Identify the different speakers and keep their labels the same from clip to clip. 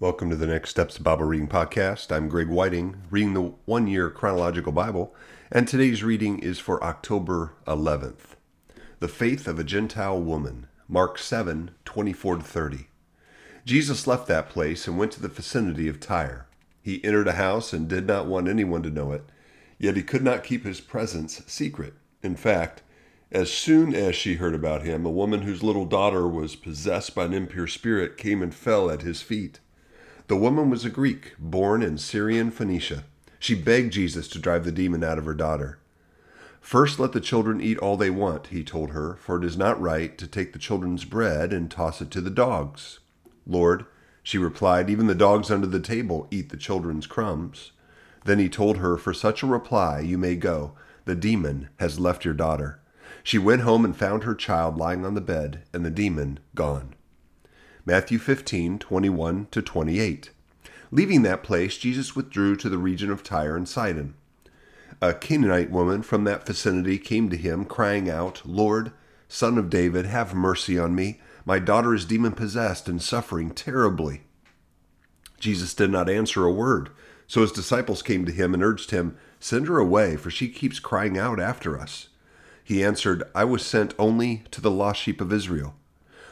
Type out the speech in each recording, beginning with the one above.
Speaker 1: Welcome to the Next Steps Bible Reading Podcast. I'm Greg Whiting, reading the one year chronological Bible, and today's reading is for October 11th. The Faith of a Gentile Woman, Mark 7 24 30. Jesus left that place and went to the vicinity of Tyre. He entered a house and did not want anyone to know it, yet he could not keep his presence secret. In fact, as soon as she heard about him, a woman whose little daughter was possessed by an impure spirit came and fell at his feet. The woman was a Greek, born in Syrian Phoenicia. She begged Jesus to drive the demon out of her daughter. First, let the children eat all they want, he told her, for it is not right to take the children's bread and toss it to the dogs. Lord, she replied, even the dogs under the table eat the children's crumbs. Then he told her, For such a reply you may go. The demon has left your daughter. She went home and found her child lying on the bed, and the demon gone. Matthew 15, 21 to 28. Leaving that place, Jesus withdrew to the region of Tyre and Sidon. A Canaanite woman from that vicinity came to him, crying out, Lord, Son of David, have mercy on me. My daughter is demon possessed and suffering terribly. Jesus did not answer a word. So his disciples came to him and urged him, Send her away, for she keeps crying out after us. He answered, I was sent only to the lost sheep of Israel.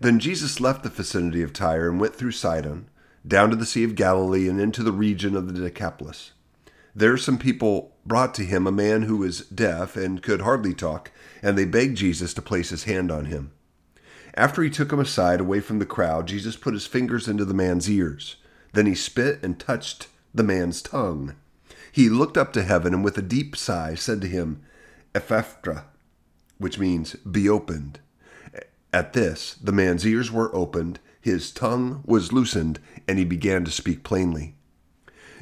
Speaker 1: Then Jesus left the vicinity of Tyre and went through Sidon, down to the Sea of Galilee, and into the region of the Decapolis. There some people brought to him a man who was deaf and could hardly talk, and they begged Jesus to place his hand on him. After he took him aside away from the crowd, Jesus put his fingers into the man's ears. Then he spit and touched the man's tongue. He looked up to heaven and with a deep sigh said to him, Ephphatha, which means be opened. At this, the man's ears were opened, his tongue was loosened, and he began to speak plainly.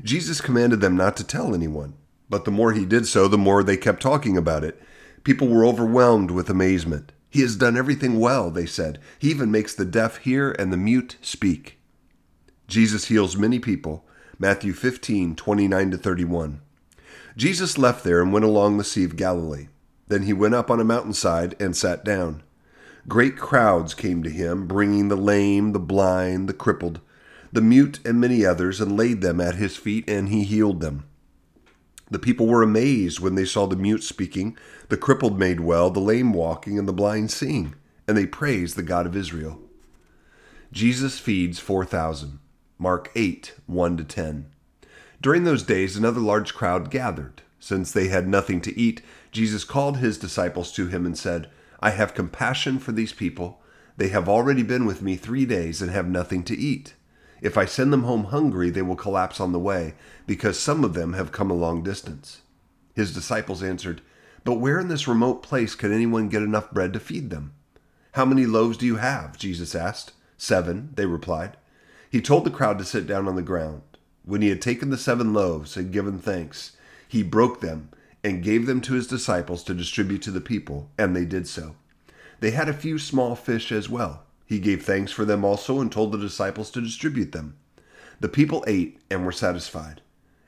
Speaker 1: Jesus commanded them not to tell anyone, but the more he did so, the more they kept talking about it. People were overwhelmed with amazement. He has done everything well, they said. He even makes the deaf hear and the mute speak. Jesus heals many people. Matthew 15, 29 to 31. Jesus left there and went along the Sea of Galilee. Then he went up on a mountainside and sat down. Great crowds came to him, bringing the lame, the blind, the crippled, the mute, and many others, and laid them at his feet, and he healed them. The people were amazed when they saw the mute speaking, the crippled made well, the lame walking, and the blind seeing, and they praised the God of Israel. Jesus feeds 4,000. Mark 8, 1 to 10. During those days, another large crowd gathered. Since they had nothing to eat, Jesus called his disciples to him and said, I have compassion for these people. They have already been with me three days and have nothing to eat. If I send them home hungry, they will collapse on the way, because some of them have come a long distance. His disciples answered, But where in this remote place can anyone get enough bread to feed them? How many loaves do you have? Jesus asked. Seven, they replied. He told the crowd to sit down on the ground. When he had taken the seven loaves and given thanks, he broke them and gave them to his disciples to distribute to the people, and they did so. They had a few small fish as well. He gave thanks for them also and told the disciples to distribute them. The people ate and were satisfied.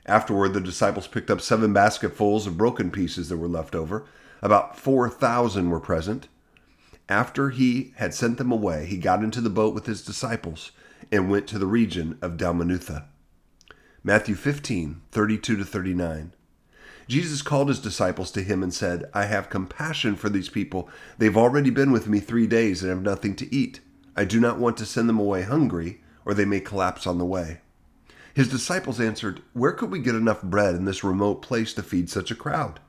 Speaker 1: Afterward, the disciples picked up seven basketfuls of broken pieces that were left over. About 4,000 were present. After he had sent them away, he got into the boat with his disciples and went to the region of Dalmanutha. Matthew 15, 32 to 39. Jesus called his disciples to him and said, I have compassion for these people. They've already been with me three days and have nothing to eat. I do not want to send them away hungry, or they may collapse on the way. His disciples answered, Where could we get enough bread in this remote place to feed such a crowd?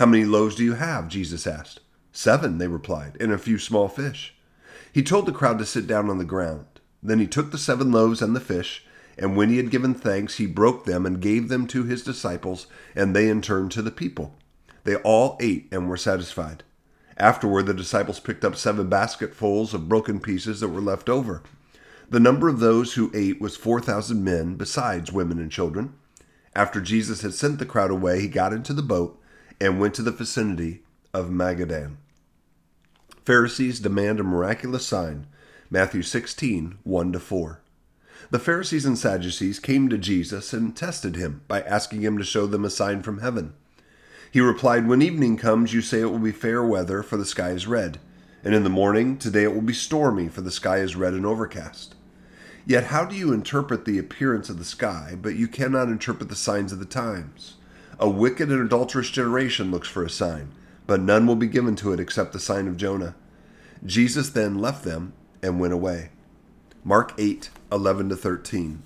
Speaker 1: How many loaves do you have? Jesus asked. Seven, they replied, and a few small fish. He told the crowd to sit down on the ground. Then he took the seven loaves and the fish and when he had given thanks, he broke them and gave them to his disciples, and they in turn to the people. They all ate and were satisfied. Afterward, the disciples picked up seven basketfuls of broken pieces that were left over. The number of those who ate was 4,000 men, besides women and children. After Jesus had sent the crowd away, he got into the boat and went to the vicinity of Magadan. Pharisees demand a miraculous sign. Matthew 16, 1 4. The Pharisees and Sadducees came to Jesus and tested him by asking him to show them a sign from heaven. He replied, When evening comes, you say it will be fair weather, for the sky is red. And in the morning, today it will be stormy, for the sky is red and overcast. Yet how do you interpret the appearance of the sky, but you cannot interpret the signs of the times? A wicked and adulterous generation looks for a sign, but none will be given to it except the sign of Jonah. Jesus then left them and went away. Mark 8, 11 to 13.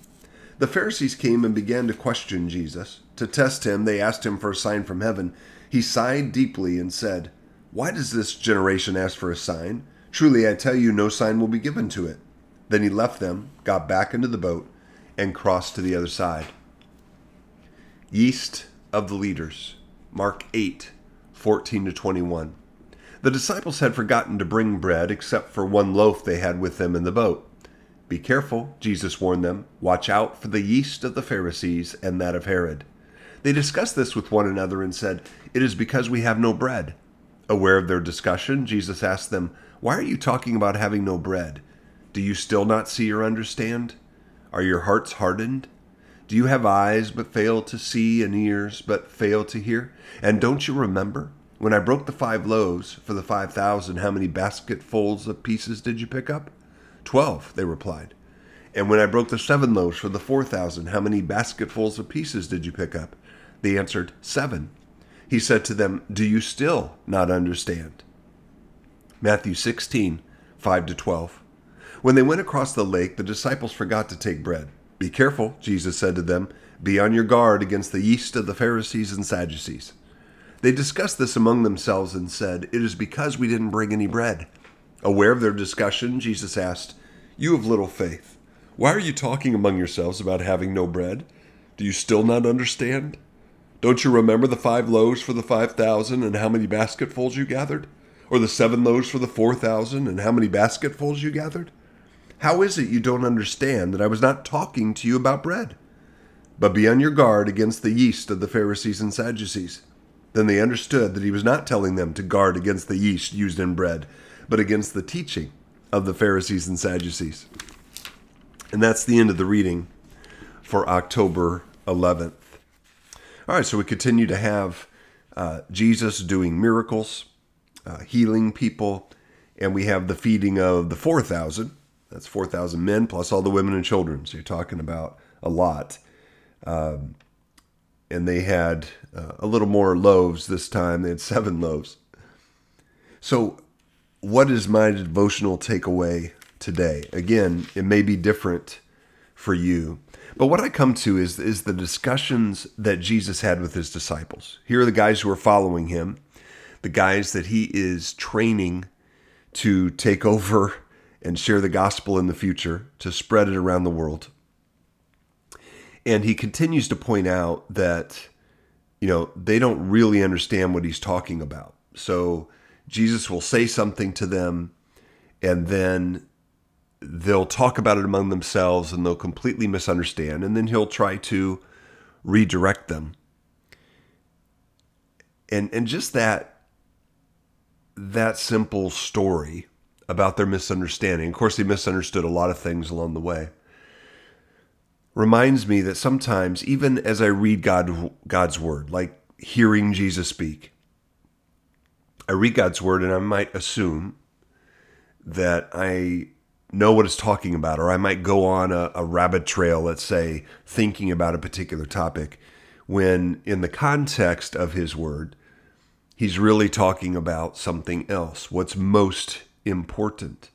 Speaker 1: The Pharisees came and began to question Jesus. To test him, they asked him for a sign from heaven. He sighed deeply and said, Why does this generation ask for a sign? Truly, I tell you, no sign will be given to it. Then he left them, got back into the boat, and crossed to the other side. Yeast of the leaders. Mark 8, 14 to 21. The disciples had forgotten to bring bread except for one loaf they had with them in the boat. Be careful, Jesus warned them. Watch out for the yeast of the Pharisees and that of Herod. They discussed this with one another and said, It is because we have no bread. Aware of their discussion, Jesus asked them, Why are you talking about having no bread? Do you still not see or understand? Are your hearts hardened? Do you have eyes but fail to see and ears but fail to hear? And don't you remember? When I broke the five loaves for the five thousand, how many basketfuls of pieces did you pick up? Twelve, they replied. And when I broke the seven loaves for the four thousand, how many basketfuls of pieces did you pick up? They answered, Seven. He said to them, Do you still not understand? Matthew 16, 5 to 12. When they went across the lake, the disciples forgot to take bread. Be careful, Jesus said to them. Be on your guard against the yeast of the Pharisees and Sadducees. They discussed this among themselves and said, It is because we didn't bring any bread. Aware of their discussion, Jesus asked, You have little faith. Why are you talking among yourselves about having no bread? Do you still not understand? Don't you remember the five loaves for the five thousand and how many basketfuls you gathered? Or the seven loaves for the four thousand and how many basketfuls you gathered? How is it you don't understand that I was not talking to you about bread? But be on your guard against the yeast of the Pharisees and Sadducees. Then they understood that he was not telling them to guard against the yeast used in bread, but against the teaching of the Pharisees and Sadducees. And that's the end of the reading for October 11th. All right, so we continue to have uh, Jesus doing miracles, uh, healing people, and we have the feeding of the 4,000. That's 4,000 men plus all the women and children. So you're talking about a lot. Um, and they had uh, a little more loaves this time. They had seven loaves. So, what is my devotional takeaway today? Again, it may be different for you, but what I come to is is the discussions that Jesus had with his disciples. Here are the guys who are following him, the guys that he is training to take over and share the gospel in the future, to spread it around the world. And he continues to point out that, you know, they don't really understand what he's talking about. So Jesus will say something to them, and then they'll talk about it among themselves and they'll completely misunderstand. And then he'll try to redirect them. And, and just that that simple story about their misunderstanding. Of course, they misunderstood a lot of things along the way reminds me that sometimes, even as I read God, God's word, like hearing Jesus speak, I read God's word and I might assume that I know what it's talking about, or I might go on a, a rabbit trail, let's say, thinking about a particular topic, when in the context of his word, he's really talking about something else, what's most important.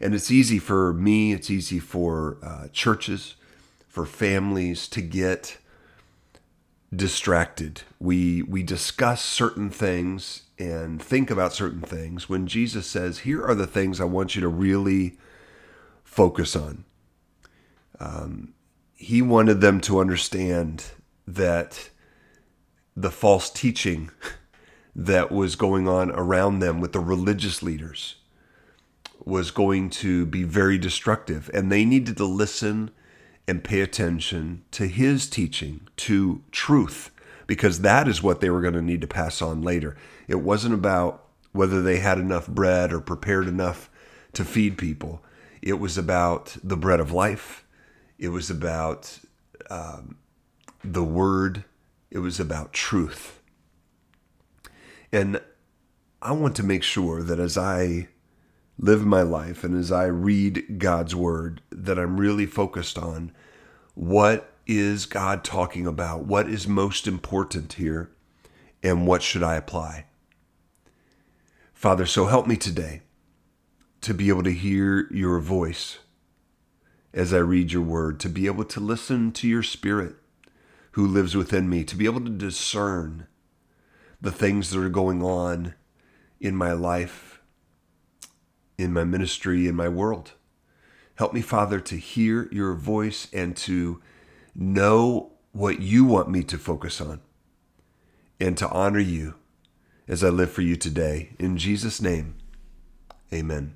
Speaker 1: And it's easy for me, it's easy for uh, churches, for families to get distracted. We we discuss certain things and think about certain things when Jesus says, "Here are the things I want you to really focus on." Um, he wanted them to understand that the false teaching that was going on around them with the religious leaders was going to be very destructive, and they needed to listen and pay attention to his teaching, to truth, because that is what they were going to need to pass on later. It wasn't about whether they had enough bread or prepared enough to feed people. It was about the bread of life. It was about um, the word. It was about truth. And I want to make sure that as I live my life and as I read God's word, that I'm really focused on what is God talking about? What is most important here? And what should I apply? Father, so help me today to be able to hear your voice as I read your word, to be able to listen to your spirit who lives within me, to be able to discern the things that are going on in my life, in my ministry, in my world. Help me, Father, to hear your voice and to know what you want me to focus on and to honor you as I live for you today. In Jesus' name, amen.